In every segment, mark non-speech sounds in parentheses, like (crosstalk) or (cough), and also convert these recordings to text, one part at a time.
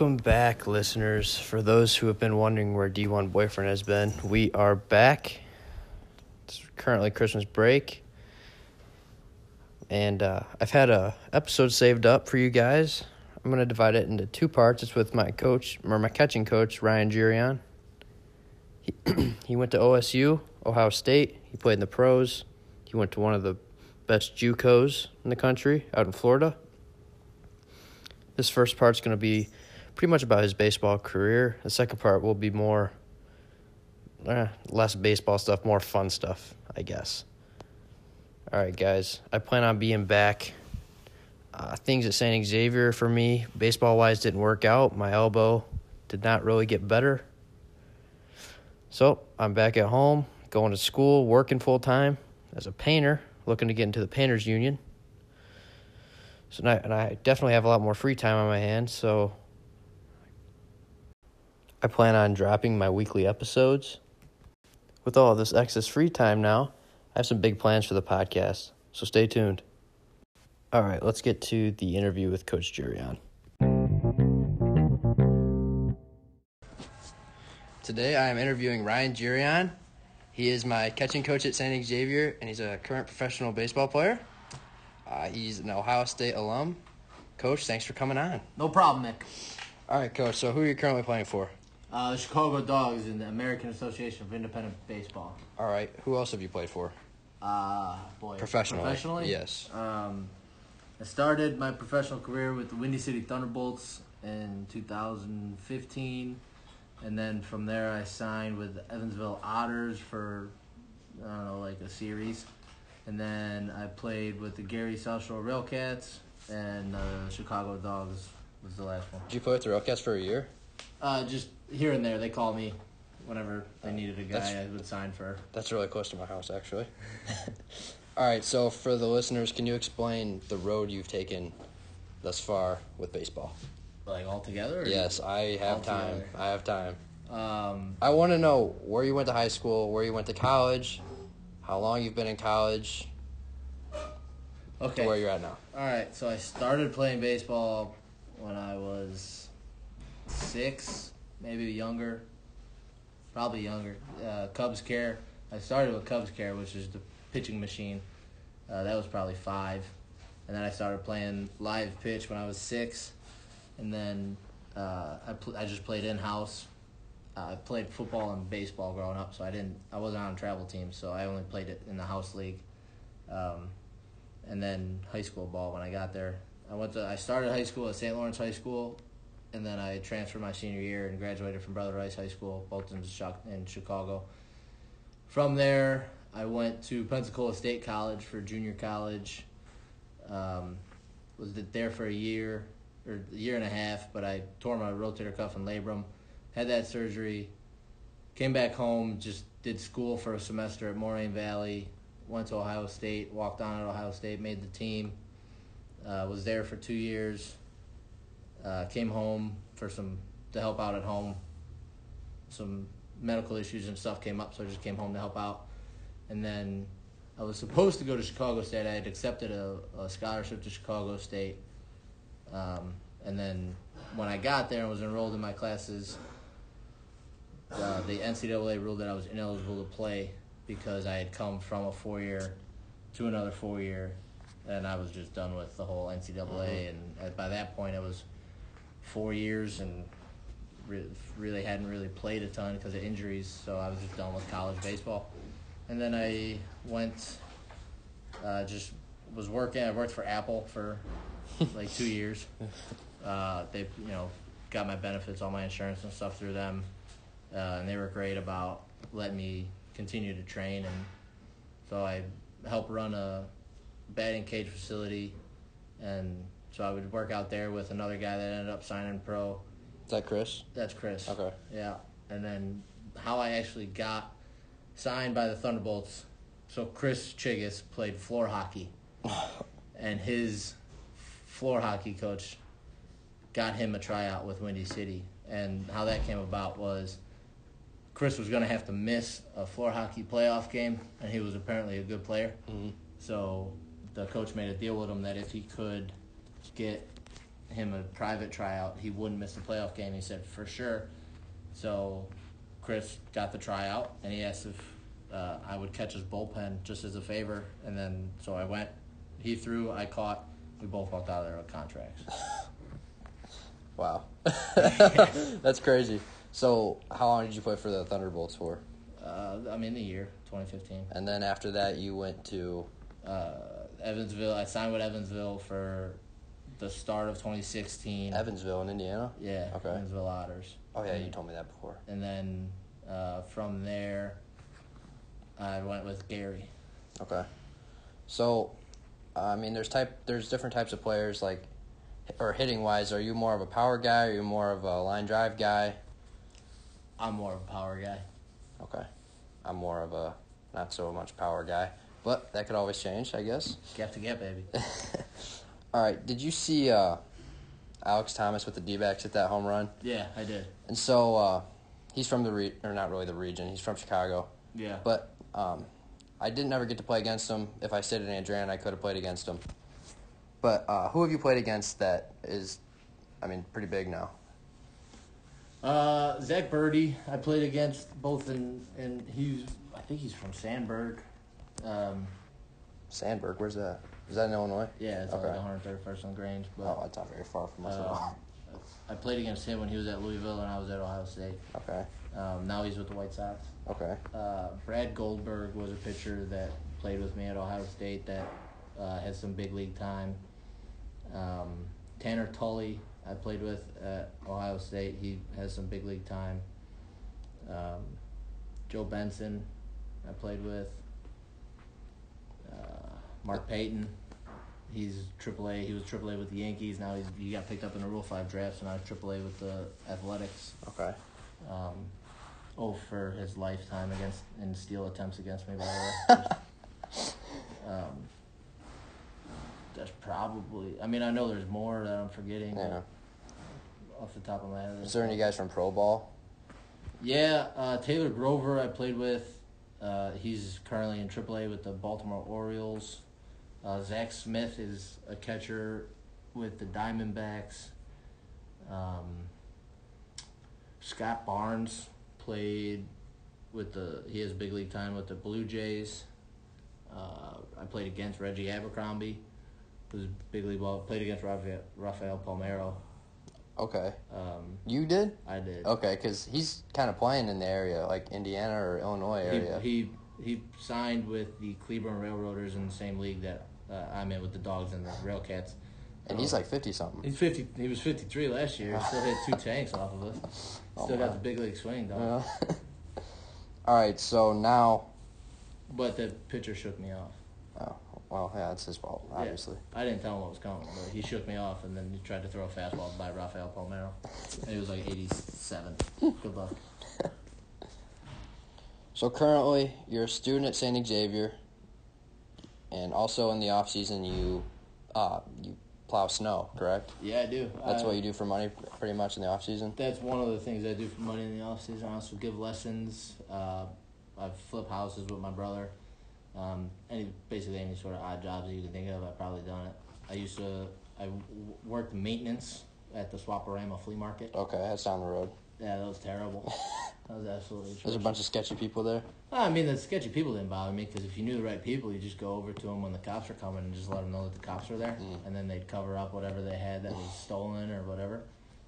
welcome back, listeners. For those who have been wondering where D1 Boyfriend has been, we are back. It's currently Christmas break. And uh, I've had a episode saved up for you guys. I'm going to divide it into two parts. It's with my coach, or my catching coach, Ryan Girion. He, (clears throat) he went to OSU, Ohio State. He played in the pros. He went to one of the best JUCOs in the country out in Florida. This first part's going to be pretty much about his baseball career. The second part will be more, eh, less baseball stuff, more fun stuff, I guess. All right, guys. I plan on being back. Uh, things at St. Xavier for me, baseball wise, didn't work out. My elbow did not really get better. So I'm back at home, going to school, working full time as a painter, looking to get into the painters union. So now, and I definitely have a lot more free time on my hands. So I plan on dropping my weekly episodes. With all this excess free time now, I have some big plans for the podcast. So stay tuned. All right, let's get to the interview with Coach Jurion. Today I am interviewing Ryan Jurion. He is my catching coach at St. Xavier, and he's a current professional baseball player. Uh, he's an Ohio State alum. Coach, thanks for coming on. No problem, Nick. All right, Coach. So who are you currently playing for? Uh, Chicago Dogs in the American Association of Independent Baseball. All right. Who else have you played for? Uh, boy. Professionally. Professionally? Yes. Um, I started my professional career with the Windy City Thunderbolts in 2015. And then from there, I signed with Evansville Otters for, I don't know, like a series. And then I played with the Gary South Shore Railcats and uh, Chicago Dogs was the last one. Did you play with the Railcats for a year? Uh, just here and there, they call me whenever they needed a guy That's- I would sign for. That's really close to my house, actually. (laughs) All right. So for the listeners, can you explain the road you've taken thus far with baseball? Like all together? or- Yes, I have time. Altogether. I have time. Um, I want to know where you went to high school, where you went to college, how long you've been in college, okay. to where you're at now. All right. So I started playing baseball when I was six, maybe younger, probably younger. Uh, Cubs Care. I started with Cubs Care, which is the pitching machine. Uh, that was probably five, and then I started playing live pitch when I was six, and then uh, I pl- I just played in house. Uh, I played football and baseball growing up, so I didn't I wasn't on a travel teams, so I only played it in the house league. Um, and then high school ball when I got there. I went to I started high school at St. Lawrence High School, and then I transferred my senior year and graduated from Brother Rice High School, both in in Chicago. From there, I went to Pensacola State College for junior college. Um, was there for a year or a year and a half, but I tore my rotator cuff and labrum, had that surgery, came back home, just did school for a semester at Moraine Valley, went to Ohio State, walked on at Ohio State, made the team, uh, was there for two years, uh, came home for some to help out at home. Some medical issues and stuff came up, so I just came home to help out. And then I was supposed to go to Chicago State. I had accepted a, a scholarship to Chicago State. Um, and then when I got there and was enrolled in my classes, uh, the NCAA ruled that I was ineligible to play because I had come from a four year to another four year, and I was just done with the whole NCAA. And at, by that point, it was four years and re- really hadn't really played a ton because of injuries. So I was just done with college baseball. And then I went, uh, just was working. I worked for Apple for like two years. (laughs) Uh, they, you know, got my benefits, all my insurance and stuff through them, uh, and they were great about letting me continue to train. And so I helped run a batting cage facility, and so I would work out there with another guy that ended up signing pro. Is that Chris? That's Chris. Okay. Yeah, and then how I actually got signed by the Thunderbolts. So Chris Chigas played floor hockey, (laughs) and his floor hockey coach got him a tryout with Windy City. And how that came about was Chris was going to have to miss a floor hockey playoff game, and he was apparently a good player. Mhm. So the coach made a deal with him that if he could get him a private tryout, he wouldn't miss the playoff game. He said for sure. So Chris got the tryout, and he asked if uh, I would catch his bullpen just as a favor, and then so I went. He threw, I caught. We both walked out of there with contracts. (laughs) Wow. (laughs) That's crazy. So, how long did you play for the Thunderbolts for? Uh, I mean, the year 2015. And then after that, you went to. Uh, Evansville. I signed with Evansville for the start of 2016. Evansville in Indiana? Yeah. Okay. Evansville Otters. Oh, yeah, you told me that before. And then uh, from there, I went with Gary. Okay. So, I mean, there's type there's different types of players like, or hitting wise. Are you more of a power guy? Are you more of a line drive guy? I'm more of a power guy. Okay. I'm more of a not so much power guy, but that could always change, I guess. Get to get, baby. (laughs) All right. Did you see uh, Alek Thomas with the D-backs hit that home run? yeah, I did. And so uh, he's from the re- or not really the region. He's from Chicago. Yeah. But um, I didn't ever get to play against him. If I stayed at Andrean, I could have played against him. But uh, who have you played against that is, I mean, pretty big now? Uh, Zack Burdi, I played against both in, and he's, I think he's from Sandburg. Um, Sandburg, where's that? Is that in Illinois? yeah, it's Okay. like 131st on Grange. But Oh, that's not very far from us uh. I played against him when he was at Louisville and I was at Ohio State. Okay. Um, now he's with the White Sox. Okay. Uh, Brad Goldberg was a pitcher that played with me at Ohio State that uh, has some big league time. Um, Tanner Tully, I played with at Ohio State. He has some big league time. Um, Joe Benson, I played with. Uh, Mark Payton, he's AAA. He was AAA with the Yankees. Now he's, he got picked up in the Rule Five draft, so now he's AAA with the Athletics Okay. um, oh for his lifetime against in steal attempts against me by the way. um, that's probably. I mean, I know there's more that I'm forgetting Yeah. off the top of my head. Is there any guys from pro ball? Yeah, uh, Taylor Grover I played with. Uh, he's currently in AAA with the Baltimore Orioles. Uh, Zach Smith is a catcher with the Diamondbacks. Um, Scott Barnes played with the. He has big league time with the Blue Jays. Uh, I played against Reggie Abercrombie, who's big league ball. Played against Rafael, Rafael Palmeiro. Okay. Um, You did? I did. Okay, because he's kind of playing in the area, like Indiana or Illinois area. He, he he signed with the Cleburne Railroaders in the same league that uh, I'm in with the Dogs and the Railcats. and he's like 50 something. He's fifty. He was fifty three last year. Still hit two (laughs) tanks off of us. Oh, Still got the big league swing, dog. Yeah. (laughs) All right, so now. But the pitcher shook me off. Oh, well, yeah, it's his fault, Yeah. obviously. I didn't tell him what was coming, but he shook me off, and then he tried to throw a fastball by Rafael Palmeiro, (laughs) and it was like eighty seven. Good luck. So currently, you're a student at St. Xavier, and also in the off season, you uh, you plow snow, correct? Yeah, I do. That's I- what you do for money, pretty much in the off season. That's one of the things I do for money in the off season. I also give lessons. Uh, I flip houses with my brother. Um, any basically any sort of odd jobs that you can think of, I've probably done it. I used to I w- worked maintenance at the Swap-O-Rama flea market. Okay, that's down the road. Yeah, that was terrible. (laughs) that was absolutely. There's a bunch of sketchy people there. I mean, the sketchy people didn't bother me because if you knew the right people, you just go over to them when the cops are coming and just let them know that the cops are there, Mm. and then they'd cover up whatever they had that was (sighs) stolen or whatever,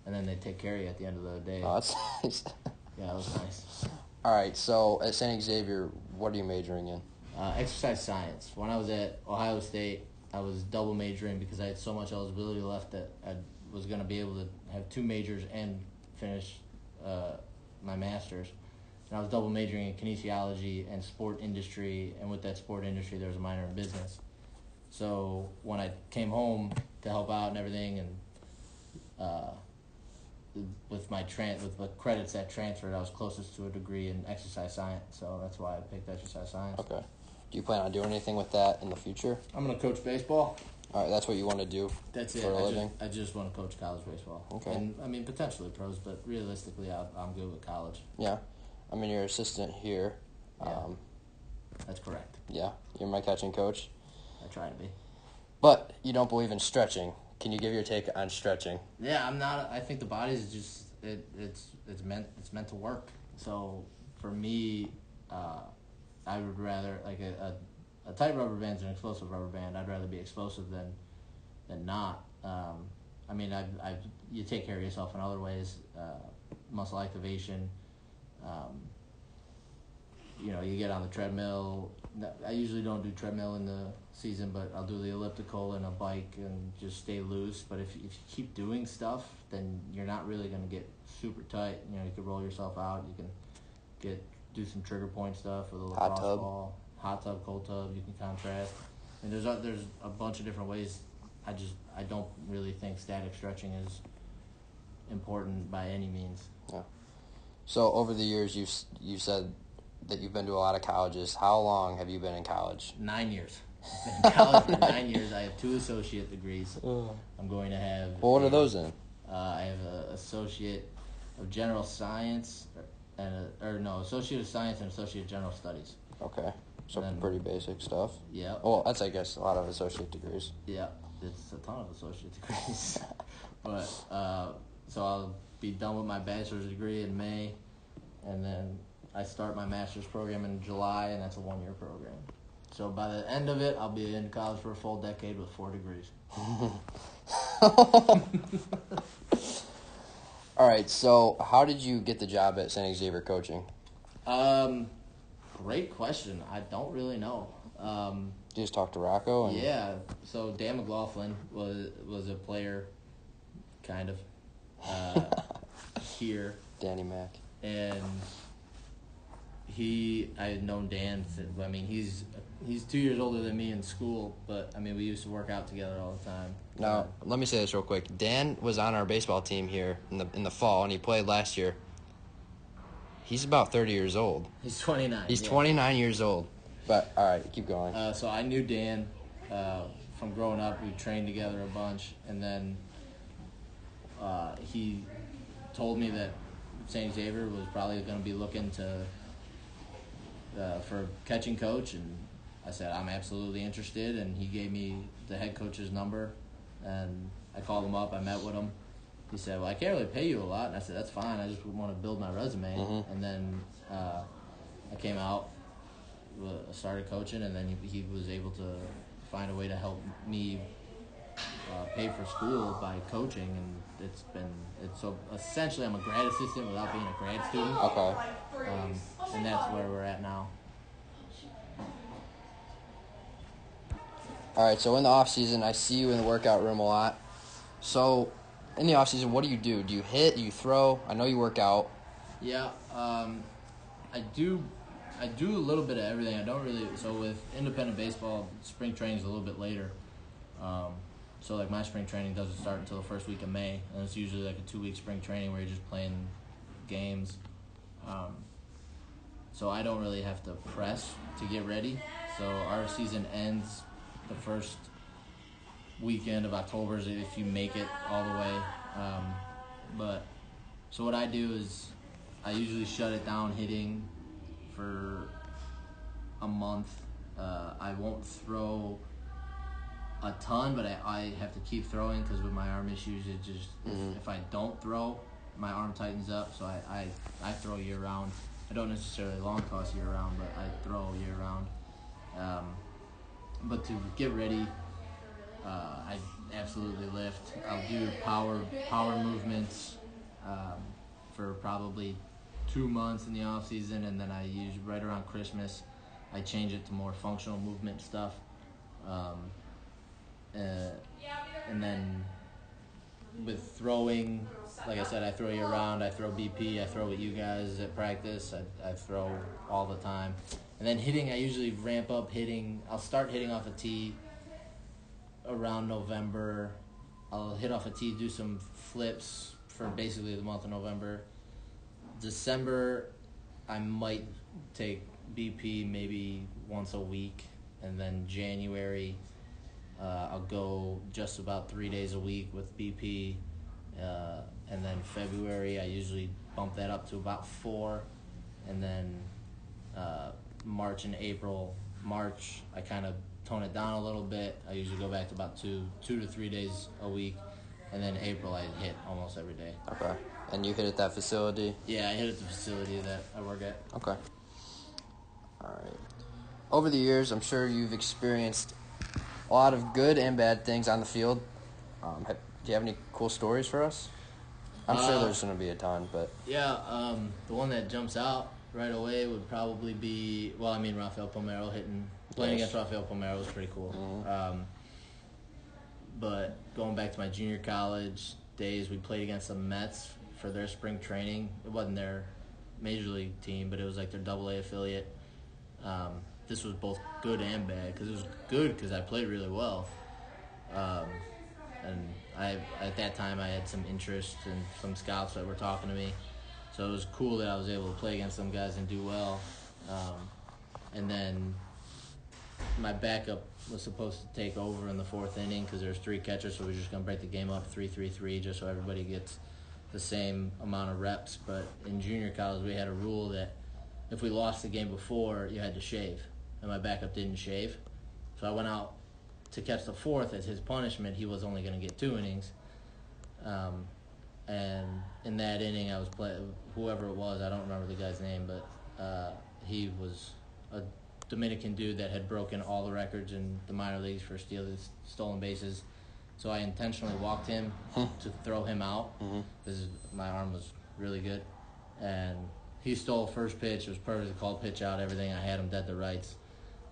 and then they'd take care of you at the end of the day. Oh, that's (laughs) nice. yeah, that was nice. All right, so at St. Xavier, what are you majoring in? Uh, exercise science. When I was at Ohio State, I was double majoring because I had so much eligibility left that I was going to be able to have two majors and finish uh, my master's. And I was double majoring in kinesiology and sport industry, and with that sport industry, there was a minor in business. So when I came home to help out and everything, and uh, with my tran- with the credits that transferred, I was closest to a degree in exercise science. So that's why I picked exercise science. Okay. Do you plan on doing anything with that in the future? I'm gonna coach baseball. All right, that's what you want to do. That's it. For a I living? Just, I just want to coach college baseball. Okay. And I mean potentially pros, but realistically, I, I'm good with college. Yeah. I mean, you're assistant here. Yeah. Um, That's correct. yeah, you're my catching coach. I try to be. But you don't believe in stretching. Can you give your take on stretching? Yeah, I'm not. I think the body is just it. It's it's meant it's meant to work. So for me, uh, I would rather like a, a, a tight rubber band's an explosive rubber band. I'd rather be explosive than than not. Um, I mean, I I you take care of yourself in other ways. Uh, muscle activation. Um, you know, you get on the treadmill. I usually don't do treadmill in the season, but I'll do the elliptical and a bike and just stay loose. But if, if you keep doing stuff, then you're not really going to get super tight. You know, you can roll yourself out. You can get do some trigger point stuff with a Hot lacrosse tub. ball, hot tub, cold tub. You can contrast. And there's a, there's a bunch of different ways. I just I don't really think static stretching is important by any means. Yeah. So over the years, you've you said that you've been to a lot of colleges. How long have you been in college? Nine years. (laughs) I've been in (laughs) college for nine years. I have two associate degrees. I'm going to have. Well, what a- are those in? Uh, I have an associate of general science, and a, or no, associate of science and associate of general studies. Okay, so Then- pretty basic stuff. Yeah, Well, that's I guess a lot of associate degrees. yeah, it's a ton of associate (laughs) degrees. but uh, so I'll be done with my bachelor's degree in May, and then I start my master's program in July, and that's a one-year program. So by the end of it, I'll be in college for a full decade with four degrees. (laughs) (laughs) All right. So how did you get the job at St. Xavier coaching? Um, great question. I don't really know. Um, You just talked to Rocco. And yeah. So Dan McLaughlin was was a player, kind of, uh, (laughs) here, Danny Mac. and he I had known Dan. I mean, he's he's two years older than me in school, but I mean, we used to work out together all the time. Now, let me say this real quick. Dan was on our baseball team here in the in the fall, and he played last year. He's about thirty years old. he's twenty nine. He's twenty nine years old. But all right, keep going. Uh, so I knew Dan uh, from growing up. We trained together a bunch, and then uh, he told me that St. Xavier was probably going to be looking to uh, for catching coach, and I said I'm absolutely interested. And he gave me the head coach's number, and I called him up. I met with him. He said, "Well, I can't really pay you a lot," and I said, "That's fine. I just want to build my resume." Mhm. And then uh, I came out started coaching, and then he, he was able to find a way to help me uh, pay for school by coaching, and it's been it's so essentially I'm a grad assistant without being a grad student, Okay. um, and that's where we're at now. All right. So in the off season, I see you in the workout room a lot. So in the off season, what do you do? Do you hit? Do you throw? I know you work out. Yeah, um, I do. I do a little bit of everything. I don't really. So with independent baseball, spring training is a little bit later. Um, so like my spring training doesn't start until the first week of May, and it's usually like a two week spring training where you're just playing games. Um, so I don't really have to press to get ready. So our season ends the first weekend of October is if you make it all the way. Um, but so what I do is I usually shut it down hitting for a month. Uh, I won't throw a ton, but I, I have to keep throwing because with my arm issues, it just Mhm. if, if I don't throw, my arm tightens up. So I, I, I throw year round. I don't necessarily long toss year round, but I throw year round. Um, but to get ready, uh, I absolutely lift. I'll do power power movements um, for probably two months in the off season, and then I use right around Christmas. I change it to more functional movement stuff, um, uh, and then with throwing, like I said, I throw year round. I throw BP. I throw with you guys at practice. I, I throw all the time. And then hitting, I usually ramp up hitting. I'll start hitting off a tee around November. I'll hit off a tee, do some flips for basically the month of November. December, I might take BP maybe once a week. And then January, uh, I'll go just about three days a week with BP. Uh, and then February, I usually bump that up to about four. And then uh, March and April, March, I kind of tone it down a little bit. I usually go back to about two, two to three days a week, and then April I hit almost every day. Okay. And you hit at that facility? Yeah, I hit at the facility that I work at. Okay. All right. Over the years, I'm sure you've experienced a lot of good and bad things on the field. Um, do you have any cool stories for us? I'm sure Uh, there's going to be a ton, but Yeah, um, the one that jumps out right away would probably be well, I mean Rafael Palmeiro hitting playing Yes. against Rafael Palmeiro was pretty cool. Mhm. Um, but going back to my junior college days, we played against the Mets for their spring training. It wasn't their major league team, but it was like their Double A affiliate. Um, this was both good and bad because it was good because I played really well. Um, and I at that time I had some interest and some scouts that were talking to me, so it was cool that I was able to play against some guys and do well. Um, and then my backup was supposed to take over in the fourth inning because there's three catchers, so we are just gonna break the game up three three three just so everybody gets the same amount of reps. But in junior college, we had a rule that if we lost the game before, you had to shave, and my backup didn't shave, so I went out to catch the fourth as his punishment. He was only to get two innings, um, and in that inning, I was play whoever it was. I don't remember the guy's name, but uh, he was a Dominican dude that had broken all the records in the minor leagues for stealing stolen bases. So I intentionally walked him to throw him out mm-hmm. because my arm was really good, and he stole first pitch. It was perfectly called pitch out. Everything. I had him dead to rights,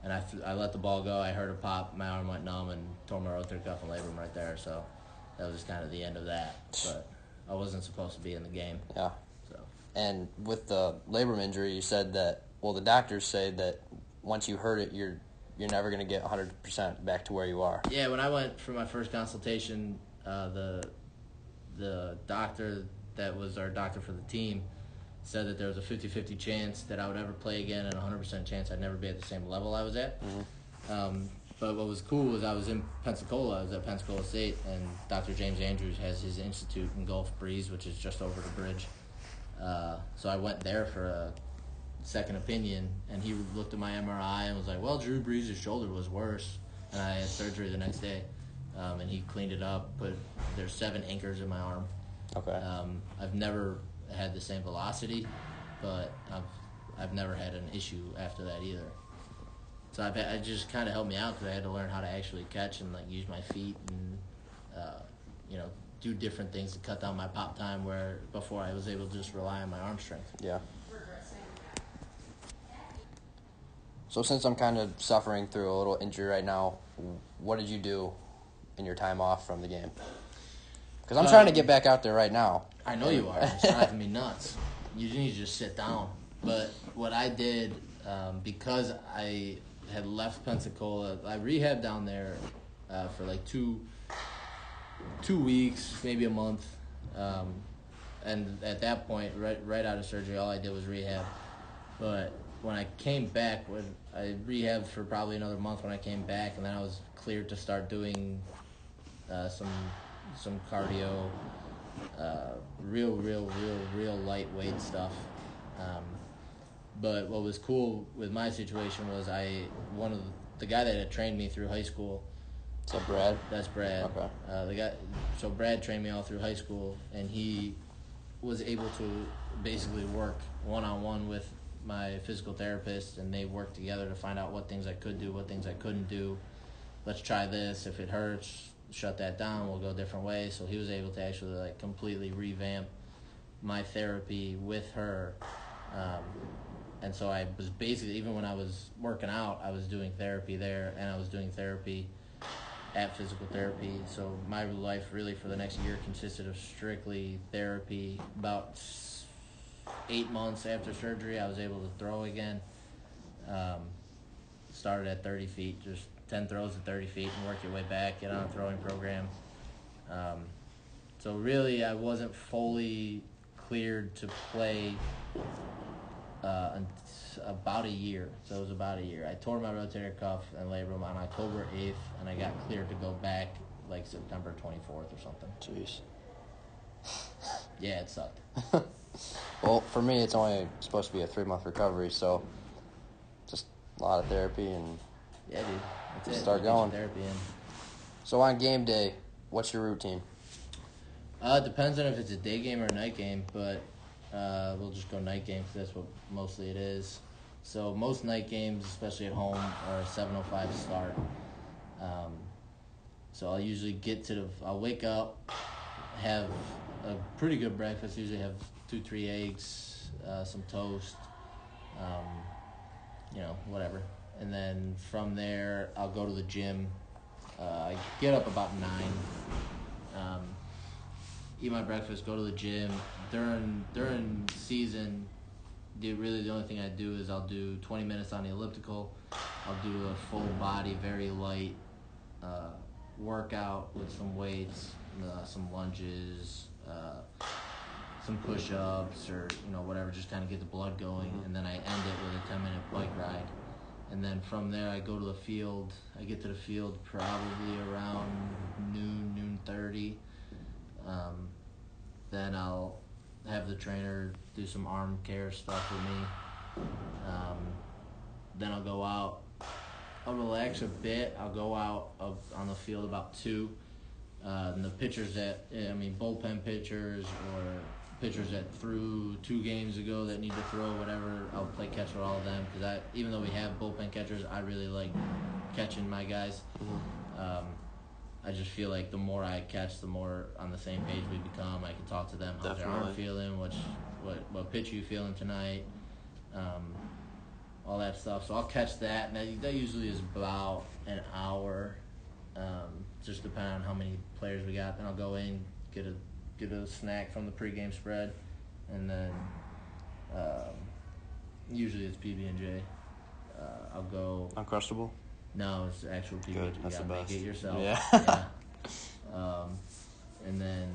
and I, th- I let the ball go. I heard a pop. My arm went numb and tore my rotator cuff and labrum right there. So that was kind of the end of that. But I wasn't supposed to be in the game. yeah. So And with the labrum injury, you said that, well, the doctors say that once you hurt it, you're you're never going to get 100% back to where you are. yeah, when I went for my first consultation, uh, the the doctor that was our doctor for the team said that there was a 50-50 chance that I would ever play again and a 100% chance I'd never be at the same level I was at. Um, but what was cool was I was in Pensacola. I was at Pensacola State, and Dr. James Andrews has his institute in Gulf Breeze, which is just over the bridge. Uh, so I went there for a second opinion, and he looked at my MRI and was like, "Well, Drew Brees' shoulder was worse," and I had surgery the next day. Um, and he cleaned it up, but there's seven anchors in my arm. Okay. Um, I've never had the same velocity, but I've I've never had an issue after that either. So I've, it just kind of helped me out because I had to learn how to actually catch and like use my feet and uh, you know do different things to cut down my pop time. Where before I was able to just rely on my arm strength. Yeah. So since I'm kind of suffering through a little injury right now, what did you do in your time off from the game? Because I'm trying to get back out there right now. I know you are. It's driving me nuts. You need to just sit down. But what I did, um, because I had left Pensacola, I rehabbed down there uh, for like two, two weeks, maybe a month, um, and at that point, right right out of surgery, all I did was rehab. But when I came back, when I rehabbed for probably another month, when I came back, and then I was cleared to start doing uh, some some cardio, uh, real, real, real, real lightweight stuff. Um, but what was cool with my situation was I one of the, the guy that had trained me through high school. So Brad. That's Brad. Okay. Uh, the guy. So Brad trained me all through high school, and he was able to basically work one on one with my physical therapist, and they worked together to find out what things I could do, what things I couldn't do. Let's try this. If it hurts, shut that down. We'll go a different way. So he was able to actually like completely revamp my therapy with her. Um, and so I was basically even when I was working out, I was doing therapy there, and I was doing therapy at physical therapy. So my life really for the next year consisted of strictly therapy. About eight months after surgery, I was able to throw again. Um, started at 30 feet, just 10 throws at 30 feet and work your way back, get on a throwing program. Um, so really, I wasn't fully cleared to play uh, about a year. So it was about a year. I tore my rotator cuff and labrum on October 8th, and I got cleared to go back like September 24th or something. Jeez. Yeah, it sucked. (laughs) Well, for me, it's only supposed to be a three month recovery, so just a lot of therapy and Yeah, dude. That's it. Start going. Therapy in. So on game day, what's your routine? Uh, it depends on if it's a day game or a night game, but uh, we'll just go night game because that's what mostly it is. So most night games, especially at home, are seven oh five start. Um, so I'll usually get to the. I'll wake up, have a pretty good breakfast. Usually have two three eggs, uh, some toast, um, you know whatever, and then from there I'll go to the gym. Uh, I get up about nine. Um, eat my breakfast, go to the gym. During during season, the really the only thing I do is I'll do twenty minutes on the elliptical. I'll do a full body, very light uh, workout with some weights, uh, some lunges, uh, some push ups, or you know whatever, just kind of get the blood going, and then I end it with a ten minute bike ride. And then from there, I go to the field. I get to the field probably around noon, noon thirty. Um, then I'll have the trainer do some arm care stuff with me. Um, then I'll go out. I'll relax a bit. I'll go out of, on the field about two. Uh, and the pitchers that I mean bullpen pitchers or pitchers that threw two games ago that need to throw whatever. I'll play catch with all of them because I even though we have bullpen catchers, I really like catching my guys. Um, I just feel like the more I catch, the more on the same page we become. I can talk to them. Their arm Definitely. feeling? What what what pitch are you feeling tonight? Um, all that stuff. So I'll catch that, and that, that usually is about an hour. Um, just depending on how many players we got. Then I'll go in, get a get a snack from the pregame spread, and then um, usually it's PB and J. Uh, I'll go. Uncrustable. No, it's actual PB. Good, that's the make it yourself. Yeah. yeah. (laughs) Um, and then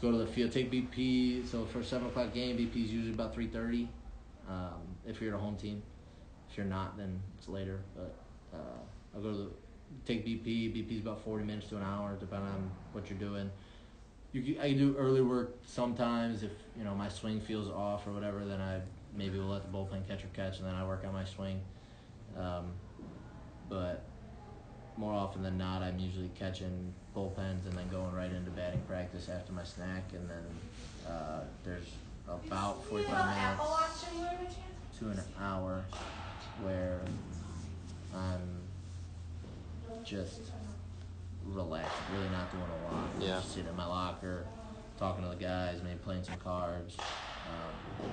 go to the field. Take BP. So for a seven o'clock game, BP is usually about three thirty. Um, if you're the home team, if you're not, then it's later. But uh, I'll go to the take BP. BP is about forty minutes to an hour, depending on what you're doing. You I can do early work sometimes if you know my swing feels off or whatever. Then I maybe will let the bullpen catcher catch, and then I work on my swing. Um, but more often than not, I'm usually catching bullpens and then going right into batting practice after my snack, and then uh, there's about 45 minutes to an hour where I'm just relaxed, really not doing a lot. Yeah. Just sitting in my locker, talking to the guys, maybe playing some cards, um,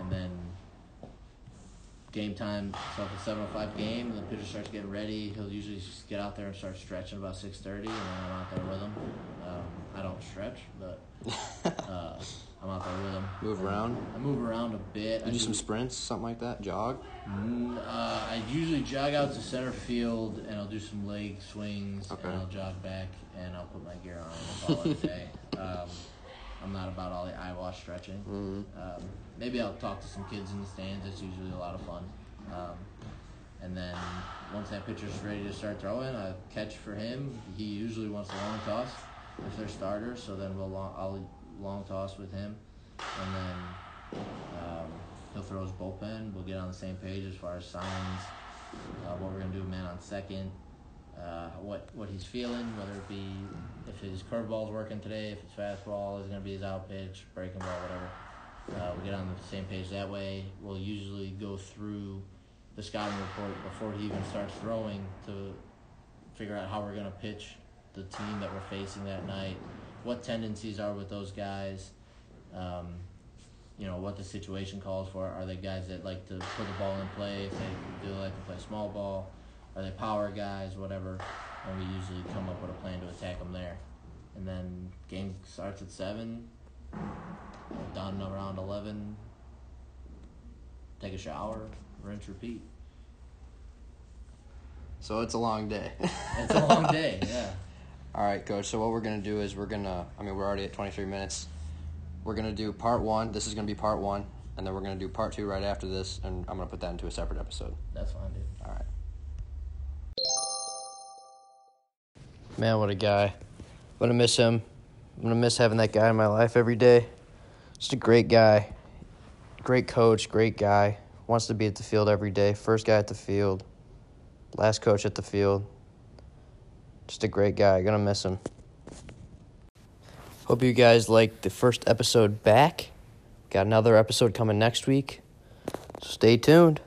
and then game time. So if it's seven oh five game, the pitcher starts getting ready. He'll usually just get out there and start stretching about six thirty, and then I'm out there with him. Um, I don't stretch, but (laughs) uh, I'm out there with him. Move around? I move around a bit. I You do some sprints, something like that. Jog. Mm, uh, I usually jog out to center field and I'll do some leg swings Okay. and I'll jog back and I'll put my gear on and call it a day. Um, I'm not about all the eyewash stretching. Mhm. Um, maybe I'll talk to some kids in the stands. It's usually a lot of fun. Um, and then once that pitcher's ready to start throwing, I catch for him. He usually wants a long toss if they're starters, so then we'll long, I'll long toss with him, and then um, he'll throw his bullpen. We'll get on the same page as far as signs, uh, what we're gonna do, man on second, uh, what what he's feeling, whether it be if his curveball's working today, if his fastball is gonna be his out pitch, breaking ball, whatever. Uh, we get on the same page that way. We'll usually go through the scouting report before he even starts throwing to figure out how we're gonna pitch the team that we're facing that night, what tendencies are with those guys, um, you know what the situation calls for. Are they guys that like to put the ball in play? If they do like to play small ball, are they power guys? Whatever, and we usually come up with a plan to attack them there. And then game starts at seven. We're done around eleven. Take a shower, rinse, repeat. So it's a long day. It's a long (laughs) day. Yeah. All right, coach. So what we're gonna do is we're gonna. I mean, we're already at 23 minutes. We're gonna do part one. This is gonna be part one, and then we're gonna do part two right after this, and I'm gonna put that into a separate episode. That's fine, dude. All right. Man, what a guy. I'm gonna miss him. I'm gonna miss having that guy in my life every day. Just a great guy. Great coach, great guy. Wants to be at the field every day. First guy at the field. Last coach at the field. Just a great guy. Gonna miss him. Hope you guys liked the first episode back. Got another episode coming next week. So stay tuned.